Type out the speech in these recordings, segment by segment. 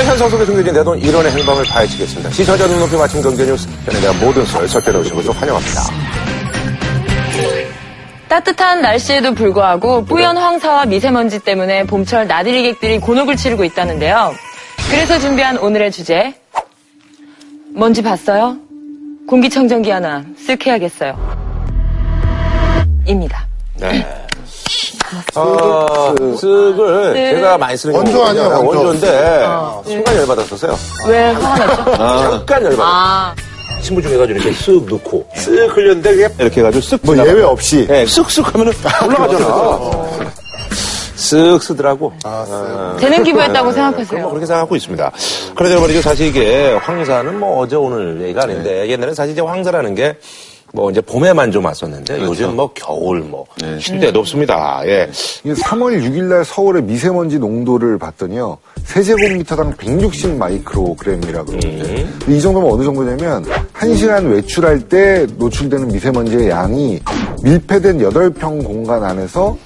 오늘 현상 속에 숨겨진 내돈 1원의 행방을 파헤치겠습니다. 시청자 눈높이 맞춘 경제 뉴스 편에 대한 모든 썰 섞여 넣으신 것을 환영합니다. 따뜻한 날씨에도 불구하고 뿌연 황사와 미세먼지 때문에 봄철 나들이객들이 곤혹을 치르고 있다는데요. 그래서 준비한 오늘의 주제. 먼지 봤어요? 공기청정기 하나 쓱 해야겠어요. 입니다. 네. 어, 쓱을 네. 제가 많이 쓰는 원조 경우거든요. 아니에요, 원조. 원조인데 순간 열받았었어요. 왜 화가 났죠? 잠깐 열받았어요. 아, 신부 중에 가지고 이렇게 쓱 넣고 쓱 흘렸는데 그게 이렇게 해가지고 쓱 뭐 지나가. 예외 없이. 네, 쓱쓱 하면은 올라가잖아. 쓱 쓰더라고. 재능 기부했다고 뭐 생각하세요. 그렇게 생각하고 있습니다. 그러다 말이죠. 사실 이게 황사는 뭐 어제 오늘 얘기가 아닌데 옛날에는 사실 이제 황사라는 게 뭐 이제 봄에만 좀 왔었는데 요즘 뭐 겨울 뭐쉴 데도 없습니다. 예. 이게 3월 6일날 서울의 미세먼지 농도를 봤더니요. 세제곱미터당 160 마이크로그램이라 그러는데 이 정도면 어느 정도냐면 1 시간 외출할 때 노출되는 미세먼지의 양이 밀폐된 8평 공간 안에서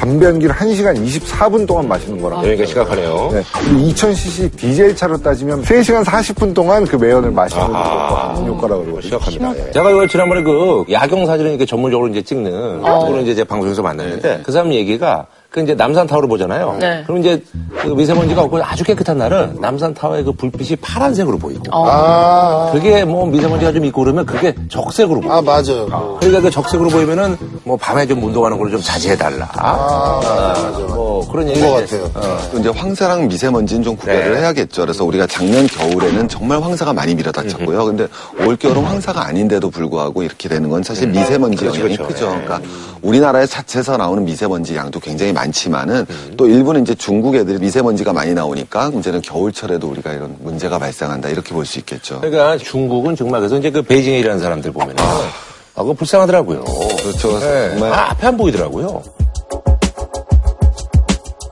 담배 연기를 1시간 24분 동안 마시는 거랑 그러니까 시각하네요. 네. 그리고 2000cc 디젤 차로 따지면 3시간 40분 동안 그 매연을 마시는 같은 효과라고 그러거든요. 시작합니다. 예. 제가 이거 지난번에 그 야경 사진을 이렇게 전문적으로 이제 찍는 그거를 이제 제 방송에서 만났는데 그 사람 얘기가 그 이제 남산 타워를 보잖아요. 네. 그럼 이제 그 미세먼지가 없고 아주 깨끗한 날은 남산 타워의 그 불빛이 파란색으로 보이고 아, 그게 뭐 미세먼지가 좀 있고 그러면 그게 적색으로 보이고 아, 맞아요. 그러니까 그 적색으로 보이면은 뭐 밤에 좀 운동하는 걸 좀 자제해달라. 뭐 그런 얘기 것 같아요. 또 이제 황사랑 미세먼지는 좀 구별을 네. 해야겠죠. 그래서 우리가 작년 겨울에는 정말 황사가 많이 밀어닥쳤고요. 근데 올 겨울은 황사가 아닌데도 불구하고 이렇게 되는 건 사실 미세먼지 그렇죠, 영향이 그렇죠. 크죠. 네. 그러니까 우리나라에 자체에서 나오는 미세먼지 양도 굉장히 많 지만은 또 일부는 이제 중국 애들이 미세먼지가 많이 나오니까 문제는 겨울철에도 우리가 이런 문제가 발생한다 이렇게 볼 수 있겠죠. 그러니까 중국은 정말 그래서 이제 그 베이징에 일하는 사람들 보면은 아, 그거 불쌍하더라고요. 그렇죠. 네. 정말 아, 앞에 안 보이더라고요.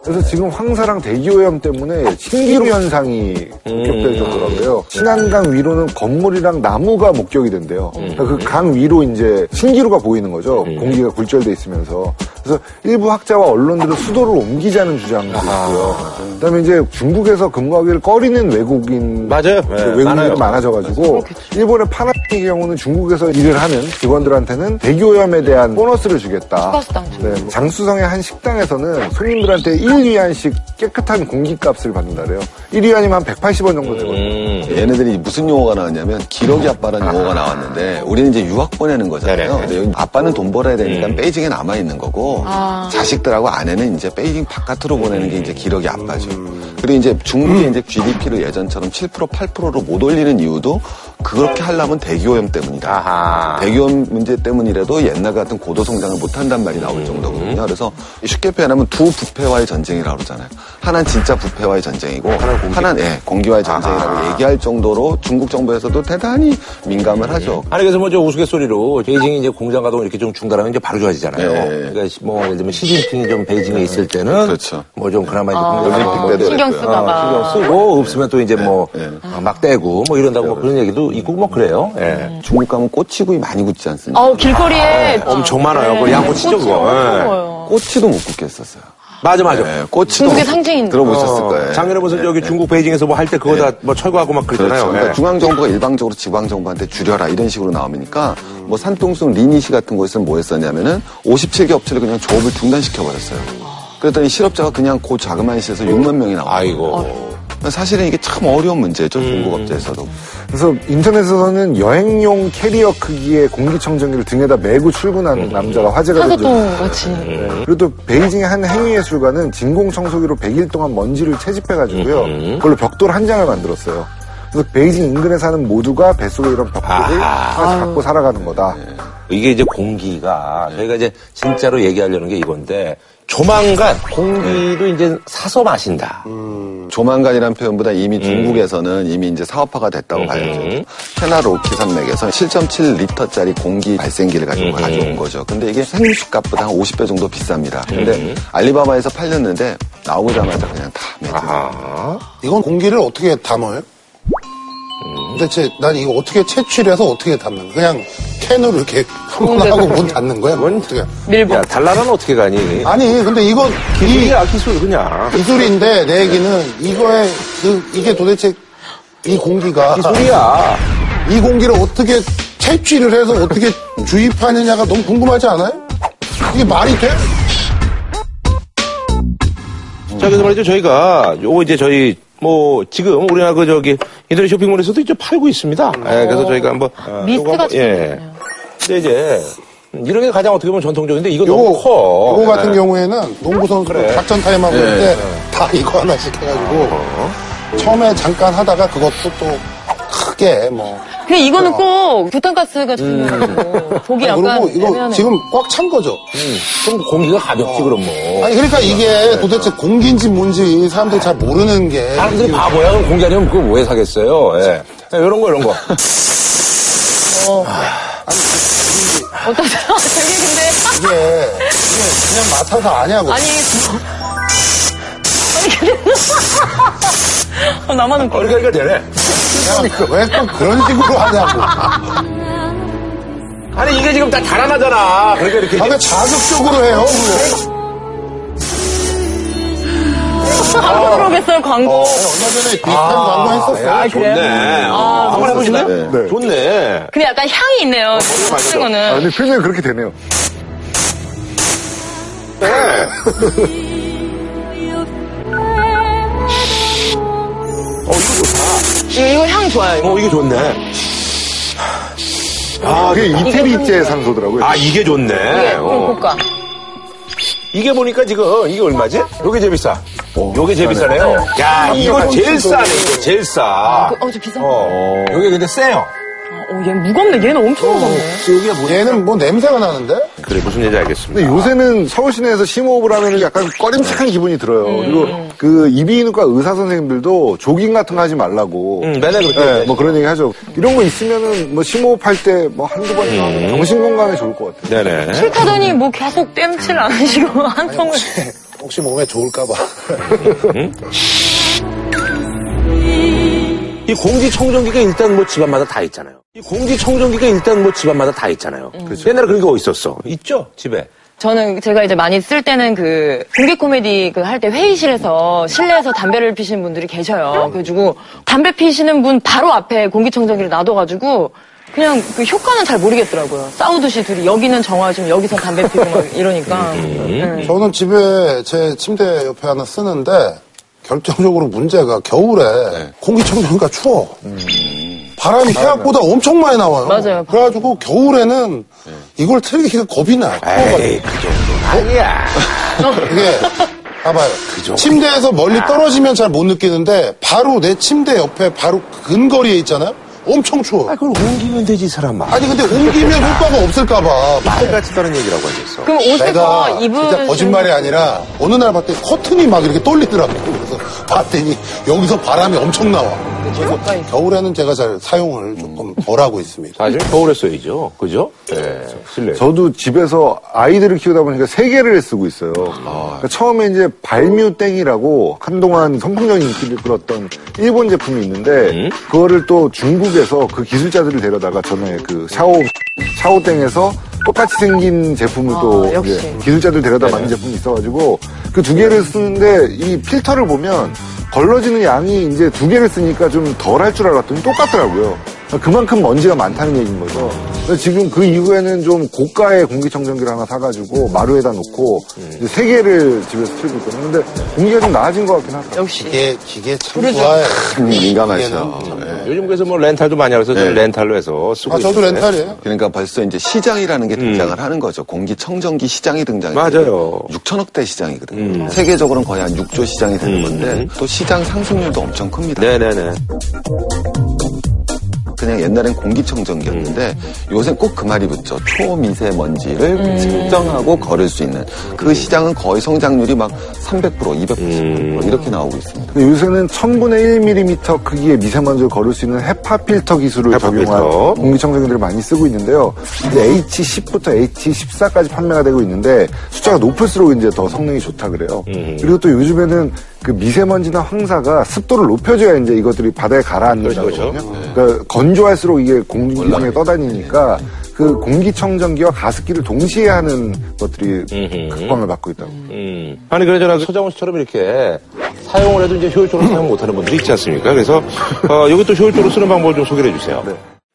그래서 지금 황사랑 대기오염 때문에 신기루 현상이 목격될 정도라고요. 신안강 위로는 건물이랑 나무가 목격이 된대요. 그러니까 그강 위로 이제 신기루가 보이는 거죠. 공기가 굴절돼 있으면서. 그래서 일부 학자와 언론들은 수도를 옮기자는 주장도 있고요. 그다음에 이제 중국에서 근무하기를 꺼리는 외국인 맞아요. 그 네, 외국인이. 많아져가지고 일본의 파나의 경우는 중국에서 일을 하는 직원들한테는 대기오염에 대한 보너스를 주겠다. 네, 장수성의 한 식당에서는 손님들한테 1위안씩 깨끗한 공기값을 받는다래요. 1위안이면 한 180원 정도 되거든요. 음. 얘네들이 무슨 용어가 나왔냐면 기러기 아빠라는 용어가 나왔는데 우리는 이제 유학 보내는 거잖아요. 네네. 근데 여기 아빠는 돈 벌어야 되니까 베이징에 남아 있는 거고 자식들하고 아내는 이제 베이징 바깥으로 보내는 게 이제 기러기 아빠죠. 그리고 이제 중국이 이제 GDP를 예전처럼 7% 8%로 못 올리는 이유도 그렇게 하려면 대기오염 때문이다. 아하. 대기오염 문제 때문이라도 옛날 같은 고도 성장을 못 한단 말이 음. 나올 정도거든요. 그래서 쉽게 표현하면 두 부패와의 전쟁이라고 그러잖아요. 하나는 진짜 부패와의 전쟁이고 하나는 예, 공기와의 전쟁이라고 얘기할 정도로 중국 정부에서도 대단히 민감을 하죠. 아니 그래서 뭐저 우스갯소리로 베이징이 이제 공장 가동 이렇게 좀 중단하면 이제 바로 좋아지잖아요. 네. 그러니까 뭐 예를 들면 시진핑이 좀 베이징에 있을 때는 그렇죠. 뭐좀 그나마 이제 공장 올림픽 가동 때도 신경 그랬고요. 쓰다가. 어, 신경 쓰고 없으면 또 이제 뭐 막 떼고 뭐 이런다고 뭐 그런 얘기도 있고 뭐 그래요. 예. 중국 가면 꼬치구이 많이 굽지 않습니까? 어, 길거리에. 엄청 많아요. 그 양꼬치죠 그거. 예. 꼬치도 못 굽겠었어요. 맞아 맞아. 네, 꼬치도 중국의 못- 상징인- 들어보셨을 어, 거예요. 작년에 무슨 저기 중국 베이징에서 뭐 할 때 그거 다 뭐 철거하고 막 그렇죠. 그러잖아요. 그러니까 예. 중앙 정부가 일방적으로 지방 정부한테 줄여라 이런 식으로 나오니까 뭐 산둥성 리니시 같은 곳에서는 뭐 했었냐면은 57개 업체를 그냥 조업을 중단시켜 버렸어요. 그랬더니 실업자가 그냥 그 자그마한 시에서 6만 명이 나와요. 아이고. 사실은 이게 참 어려운 문제죠. 중국 업체에서도. 그래서 인터넷에서는 여행용 캐리어 크기의 공기청정기를 등에다 메고 출근하는 남자가 화제가 하드동 같이. 네. 그리고 또 베이징의 한 행위예술가는 진공청소기로 100일 동안 먼지를 채집해가지고요. 그걸로 벽돌 한 장을 만들었어요. 그래서 베이징 인근에 사는 모두가 뱃속에 이런 벽돌을 하나씩 갖고 살아가는 거다. 이게 이제 공기가 저희가 이제 진짜로 얘기하려는 게 이건데 조만간 공기도 이제 사서 마신다. 조만간이라는 표현보다 이미 중국에서는 이미 이제 사업화가 됐다고 봐야죠. 페나로키 산맥에서 7.7리터짜리 공기 발생기를 가지고 가져온 거죠. 근데 이게 생수값보다 한 50배 정도 비쌉니다. 근데 알리바바에서 팔렸는데 나오자마자 그냥 다 매진. 이건 공기를 어떻게 담아요? 도대체 난 이거 어떻게 채취를 해서 어떻게 담는 거야? 그냥 캔으로 이렇게 한번 하고 문 닫는 거야? 뭐 어떻게? 밀봉. 야, 달라라는 어떻게 가니? 아니, 근데 이거 이 기술이야, 기술, 그냥. 기술인데 내 얘기는 이거에 그 이게 도대체 이 공기가 기술이야. 이 공기를 어떻게 채취를 해서 어떻게 주입하느냐가 너무 궁금하지 않아요? 이게 말이 돼? 자, 그래서 말이죠. 저희가, 요거 이제 저희, 뭐, 지금 우리나라 그 저기, 인터넷 쇼핑몰에서도 이제 팔고 있습니다. 예, 그래서 저희가 한번. 어, 미스트 요거 한번- 예. 생겼네요. 근데 이제, 이런 게 가장 어떻게 보면 전통적인데, 이거 요거, 너무 커. 요거 같은 예. 경우에는 농구 선수 그래. 작전 타임하고 네. 있는데 다 이거 하나씩 해가지고 처음에 잠깐 하다가 그것도 또 크게 뭐 근데 이거는 꼭 부탄가스가 중요하고 보기 아니, 약간 그리고 이거 애매하네. 지금 꽉 찬 거죠. 좀 공기가 가볍지, 그럼 뭐. 아니 그러니까 이게 도대체 공기인지 뭔지 사람들이 잘 모르는 게 사람들이 바보야. 그럼 공기 아니면 그거 왜 사겠어요? 예. 이런 거, 이런 거. 어 떠세요? 되게 근데 이게 이게 그냥 맡아서 아냐고. 아니 아니 근데 어, 나만 웃겨. 얼갈가 되네. 왜꼭 그런 식으로 하냐고. 아니, 이게 지금 다 달아나잖아. 그러니까 이렇게. 아, 왜 자극적으로 해요? 광고 들어오겠어요 광고. 어, 얼마 전에 비슷한 광고 했었어요. 야, 좋네. 아, 한번 해보실래요? 네. 좋네. 근데 약간 향이 있네요. 쓰는 아, 거는. 근데 표정이 그렇게 되네요. 이거, 이거 향 좋아요. 이거. 어, 이게 좋네. 아, 그게 이태리제 산소더라고요. 아, 이게 좋네. 이게 어. 고가. 이게 보니까 지금, 이게 얼마지? 요게 제일 비싸. 요게 제일 비싸네요. 야, 이거 제일 싸네, 이거 제일 싸. 그, 어, 저 비싼 거. 어. 요게 근데 세요. 어, 얘 무겁네. 얘는 엄청 무겁네. 요게 뭐. 얘는 뭐 냄새가 나는데? 그래, 무슨 얘기인지 알겠습니다. 근데 요새는 서울 시내에서 심호흡을 하면 약간 꺼림칙한 기분이 들어요. 그리고 그 이비인후과 의사 선생님들도 조깅 같은 거 하지 말라고. 응, 맨날 그렇게. 네, 뭐 그런 얘기 하죠. 이런 거 있으면은 뭐 심호흡할 때 뭐 한두 번 하면 정신 건강에 좋을 것 같아요. 네네. 싫다더니 뭐 계속 땜칠 안 하시고 한 통을. 혹시 몸에 좋을까봐. 이 공기청정기가 일단 뭐 집안마다 다 있잖아요. 이 공기청정기가 일단 뭐 집안마다 다 있잖아요. 옛날에 그런 게 어디 있었어? 있죠? 집에. 저는 제가 이제 많이 쓸 때는 그 공개 코미디 그 할 때 회의실에서 실내에서 담배를 피시는 분들이 계셔요. 그래가지고 담배 피시는 분 바로 앞에 공기청정기를 놔둬가지고 그냥 그 효과는 잘 모르겠더라고요. 싸우듯이 둘이 여기는 정화지면 여기서 담배 피고 막 이러니까. 네. 저는 집에 제 침대 옆에 하나 쓰는데 결정적으로 문제가 겨울에 공기청정기가 추워. 바람이 생각보다 엄청 많이 나와요. 맞아요. 그래가지고 겨울에는 이걸 틀기가 겁이 나. 에이, 그 정도는 아니야. 이게 봐봐요. 침대에서 멀리 떨어지면 잘 못 느끼는데 바로 내 침대 옆에 바로 근거리에 있잖아요. 엄청 추워. 아, 그걸 옮기면 되지, 이 사람아. 아니 근데 옮기면 효과가 없을까봐. 말같이 다른 얘기라고 하겠어. 그럼 옷을 내가 입은 진짜 거짓말이 아니라 어느 날 봤더니 커튼이 막 이렇게 떨리더라고. 봤더니 여기서 바람이 엄청 나와. 그래서 겨울에는 제가 잘 사용을 조금 덜 하고 있습니다. 사실 겨울에 써야죠. 그죠? 네. 실내. 저도 집에서 아이들을 키우다 보니까 세 개를 쓰고 있어요. 그러니까 처음에 이제 발뮤땡이라고 한동안 선풍적인 인기를 끌었던 일본 제품이 있는데 그거를 또 중국에서 그 기술자들을 데려다가 전에 그 샤오 샤오땡에서 똑같이 생긴 제품을 또 역시. 기술자들 데려다 만든 제품이 있어가지고 그 두 개를 쓰는데 이 필터를 보면 걸러지는 양이 이제 두 개를 쓰니까 좀 덜 할 줄 알았더니 똑같더라고요. 그만큼 먼지가 많다는 얘기인 거죠. 지금 그 이후에는 좀 고가의 공기청정기를 하나 사가지고 마루에다 놓고 이제 세 개를 집에서 틀고 있거든요. 근데 공기가 좀 나아진 것 같긴 하더라고요. 역시. 기계, 기계 참. 민감하셔. 기계는. 예. 요즘 그래서 뭐 렌탈도 많이 하서 저는 네. 렌탈로 해서 쓰고 아, 저도 있어요. 렌탈이에요. 그러니까 벌써 이제 시장이라는 게 등장을 하는 거죠. 공기청정기 시장이 등장이 맞아요. 6천억대 시장이거든요. 세계적으로는 거의 한 6조 시장이 되는 건데 또 시장 상승률도 엄청 큽니다. 네네네. 그냥 옛날엔 공기청정기였는데 요새 꼭 그 말이 붙죠. 초미세먼지를 측정하고 걸을 수 있는 그 시장은 거의 성장률이 막 300%, 200% 이렇게 나오고 있습니다. 요새는 1000분의 1mm 크기의 미세먼지를 걸을 수 있는 헤파 필터 기술을 헤파 적용한 필터. 공기청정기들을 많이 쓰고 있는데요. 이제 H10부터 H14까지 판매가 되고 있는데 숫자가 높을수록 이제 더 성능이 좋다 그래요. 그리고 또 요즘에는 그 미세먼지나 황사가 습도를 높여줘야 이제 이것들이 바다에 가라앉는다고 그렇죠, 하거든요. 그러니까 건조할수록 이게 공기 중에 떠다니니까 그 공기청정기와 가습기를 동시에 하는 것들이 각광을 받고 있다고. 음. 아니 그러잖아 서장훈 씨처럼 이렇게 사용을 해도 이제 효율적으로 사용 못하는 분들이 있지 않습니까? 그래서 어, 여기 또 효율적으로 쓰는 방법을 좀 소개해 주세요.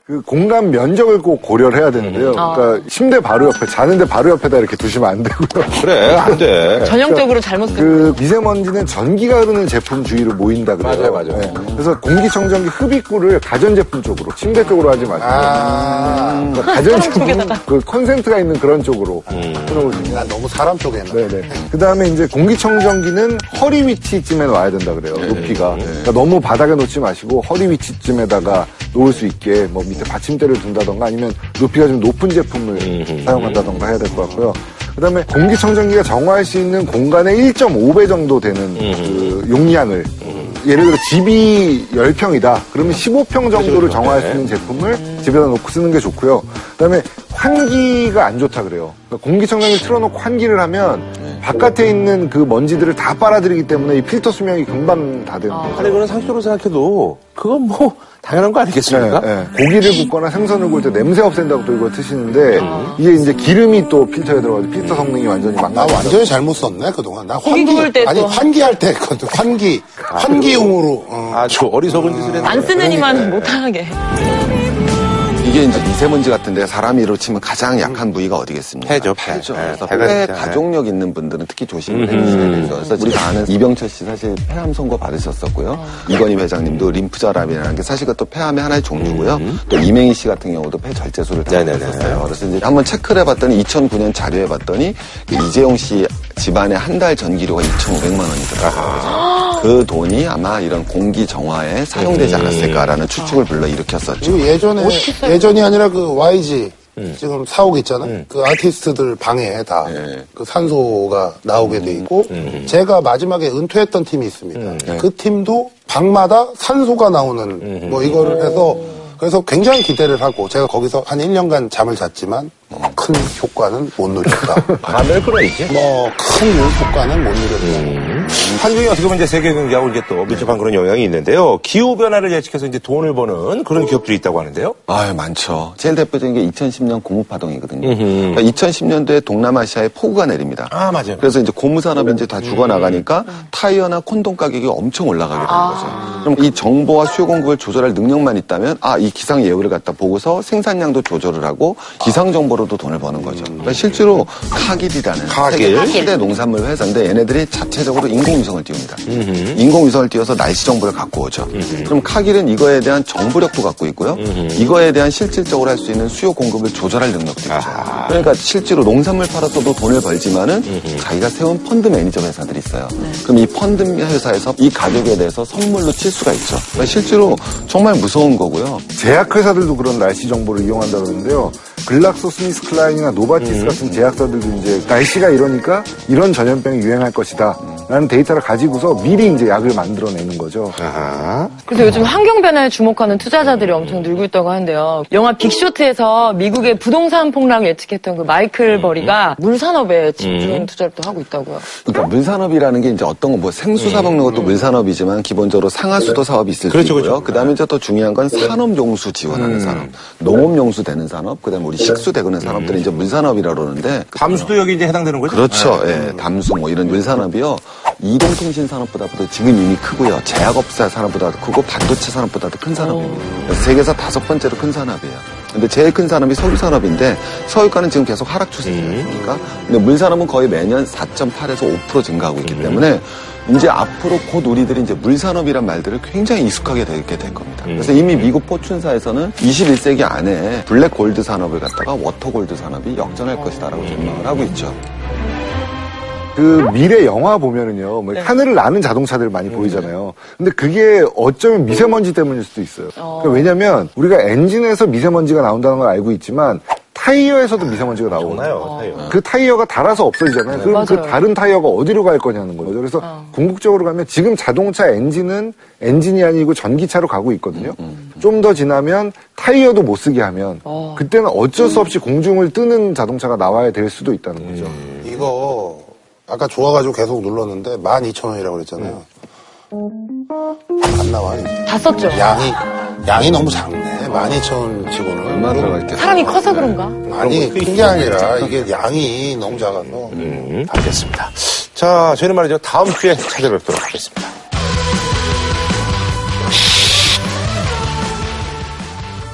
그 공간 면적을 꼭 고려를 해야 되는데요. 그러니까 침대 바로 옆에 자는데 바로 옆에다 이렇게 두시면 안 되고요. 그래 안 돼. 전형적으로 잘못 쓴그 미세먼지는 전기가 흐르는 제품 주위로 모인다 그래요. 맞아요, 맞아요. 네. 그래서 공기청정기 흡입구를 가전제품 쪽으로, 침대 쪽으로 하지 마시고 아, 그러니까 가전제품 그 콘센트가 있는 그런 쪽으로 끊어보시면 난 너무 사람 쪽에 나. 네네. 그 다음에 이제 공기청정기는 허리 위치쯤에 놔야 된다 그래요. 높이가. 그러니까 너무 바닥에 놓지 마시고 허리 위치쯤에다가 놓을 수 있게 뭐 밑에 받침대를 둔다던가 아니면 높이가 좀 높은 제품을 사용한다던가 해야 될 것 같고요. 그 다음에 공기청정기가 정화할 수 있는 공간의 1.5배 정도 되는 그 용량을 예를 들어 집이 10평이다. 그러면 15평 정도를 정화할 수 있는 제품을 집에다 놓고 쓰는 게 좋고요. 그다음에 환기가 안 좋다 그래요. 그러니까 공기청정기 틀어놓고 환기를 하면 바깥에 있는 그 먼지들을 다 빨아들이기 때문에 이 필터 수명이 금방 다 되는 거죠. 아니 이거는 상식적으로 생각해도 그건 뭐 당연한 거 아니겠습니까? 네, 네. 고기를 굽거나 생선을 구울 때 냄새 없앤다고 또 이거 트시는데 이게 이제 기름이 또 필터에 들어가서 필터 성능이 완전히 나 망가져. 완전히 잘못 썼네 그동안. 나때 아니 또. 환기할 때 그것도 환기 환기용으로. 어. 아주 어리석은 짓을 했네. 안 쓰는 이만 못하게. 이게 이제 미세먼지 같은 데 사람이로 치면 가장 약한 부위가 어디겠습니까? 폐죠, 폐. 네, 그래서 폐가 폐 가족력 있는 분들은 특히 조심을 해주셔야 되죠. 그래서 우리가 아는 이병철 씨 사실 폐암 선고 받으셨었고요. 이건희 회장님도 림프절암이라는 게 사실 그것도 폐암의 하나의 종류고요. 또 이맹희 씨 같은 경우도 폐 절제술을 네네네. 당했었어요. 그래서 이제 한번 체크를 해봤더니 2009년 자료에 봤더니 그 이재용 씨 집안에 한 달 전기료가 2,500만 원이 들어가요. 그 돈이 아마 이런 공기 정화에 사용되지 않았을까라는 추측을 불러 일으켰었죠. 그리고 예전에 예전이 아니라 그 YG 지금 사옥 있잖아. 그 아티스트들 방에 다 그 산소가 나오게 돼 있고 제가 마지막에 은퇴했던 팀이 있습니다. 그 팀도 방마다 산소가 나오는 뭐 이거를 해서 그래서 굉장히 기대를 하고 제가 거기서 한 1년간 잠을 잤지만 큰 효과는 못 누렸다. 담배를 끊어야지. 뭐 큰 효과는 못 누렸다. 한중이 어떻게 보면 이제 세계 경제하고 이제 또 밀접한 그런 영향이 있는데요. 기후 변화를 예측해서 이제 돈을 버는 그런 기업들이 있다고 하는데요. 아유, 많죠. 제일 대표적인 게 2010년 고무 파동이거든요. 그러니까 2010년도에 동남아시아에 폭우가 내립니다. 아, 맞아요. 그래서 이제 고무 산업이 이제 다 죽어 나가니까 타이어나 콘돔 가격이 엄청 올라가게 되는 거죠. 그럼 이 정보와 수요 공급을 조절할 능력만 있다면 아, 이 기상 예보를 갖다 보고서 생산량도 조절을 하고 기상 정보로도 돈을 버는 거죠. 그러니까 실제로 카길이라는 카길. 세계 최대 농산물 회사인데 얘네들이 자체적으로 인공위성 을 띄웁니다. 인공위성을 띄워서 날씨 정보를 갖고 오죠. 그럼 카길은 이거에 대한 정보력도 갖고 있고요. 이거에 대한 실질적으로 할 수 있는 수요 공급을 조절할 능력도 있죠. 그러니까 실제로 농산물 팔았어도 돈을 벌지만은 자기가 세운 펀드 매니저 회사들이 있어요. 그럼 이 펀드 회사에서 이 가격에 대해서 선물로 칠 수가 있죠. 그러니까 실제로 정말 무서운 거고요. 제약회사들도 그런 날씨 정보를 이용한다 그러는데요. 글락소 스미스 클라인이나 노바티스 같은 제약사들도 이제 날씨가 이러니까 이런 전염병이 유행할 것이다. 라는 데이터를 가지고서 미리 이제 약을 만들어내는 거죠. 아하. 그래서 요즘 환경 변화에 주목하는 투자자들이 엄청 늘고 있다고 하는데요. 영화 빅쇼트에서 미국의 부동산 폭락을 예측했던 그 마이클 버리가 물산업에 집중 투자를 또 하고 있다고요. 그러니까 물산업이라는 게 이제 어떤 거 뭐 생수 사 먹는 것도 물산업이지만 기본적으로 상하수도 사업이 있을 그렇죠, 수 있고요. 그렇죠. 그다음에 이제 더 중요한 건 산업 용수 지원하는 산업, 농업 용수 되는 산업, 그다음에 우리 식수 되는 산업들이 이제 물산업이라고 그러는데 담수도 여기 이제 해당되는 거죠? 그렇죠. 예, 담수 뭐 이런 물산업이요. 이동통신 산업보다도 지금 이미 크고요. 제약업사 산업보다도 크고 반도체 산업보다도 큰 산업입니다. 그래서 세계에서 다섯 번째로 큰 산업이에요. 근데 제일 큰 산업이 석유 산업인데 석유가는 지금 계속 하락 추세입니다. 근데 물 산업은 거의 매년 4.8에서 5% 증가하고 있기 때문에 이제 앞으로 곧 우리들이 이제 물 산업이란 말들을 굉장히 익숙하게 되게 될 겁니다. 그래서 이미 미국 포춘사에서는 21세기 안에 black gold 산업을 갖다가 water gold 산업이 역전할 것이다라고 전망을 하고 있죠. 그 미래 영화 보면은요, 뭐 하늘을 나는 자동차들 많이 보이잖아요. 근데 그게 어쩌면 미세먼지 때문일 수도 있어요. 그러니까 왜냐면 우리가 엔진에서 미세먼지가 나온다는 걸 알고 있지만 타이어에서도 미세먼지가 나오거든요. 나요, 타이어. 그 타이어가 닳아서 없어지잖아요. 그럼 그 맞아요. 다른 타이어가 어디로 갈 거냐는 거죠. 그래서 궁극적으로 가면 지금 자동차 엔진은 엔진이 아니고 전기차로 가고 있거든요. 좀더 지나면 타이어도 못 쓰게 하면 그때는 어쩔 수 없이 공중을 뜨는 자동차가 나와야 될 수도 있다는 거죠. 이거 아까 좋아가지고 계속 눌렀는데 12,000원이라고 그랬잖아요. 안 나와 이제. 다 썼죠? 양이 양이 너무 작네. 12,000 치고는. 얼마 들어가 있겠어. 사람이 커서 그런가? 아니, 큰 게 아니라 이게 양이 너무 작아서. 음, 알겠습니다. 자, 저희는 말이죠. 다음 주에 찾아뵙도록 하겠습니다.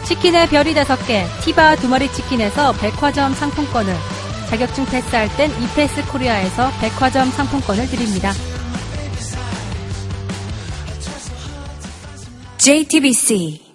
치킨의 별이 다섯 개, 티바 두 마리 치킨에서 백화점 상품권을, 자격증 패스할 땐 이패스 코리아에서 백화점 상품권을 드립니다. JTBC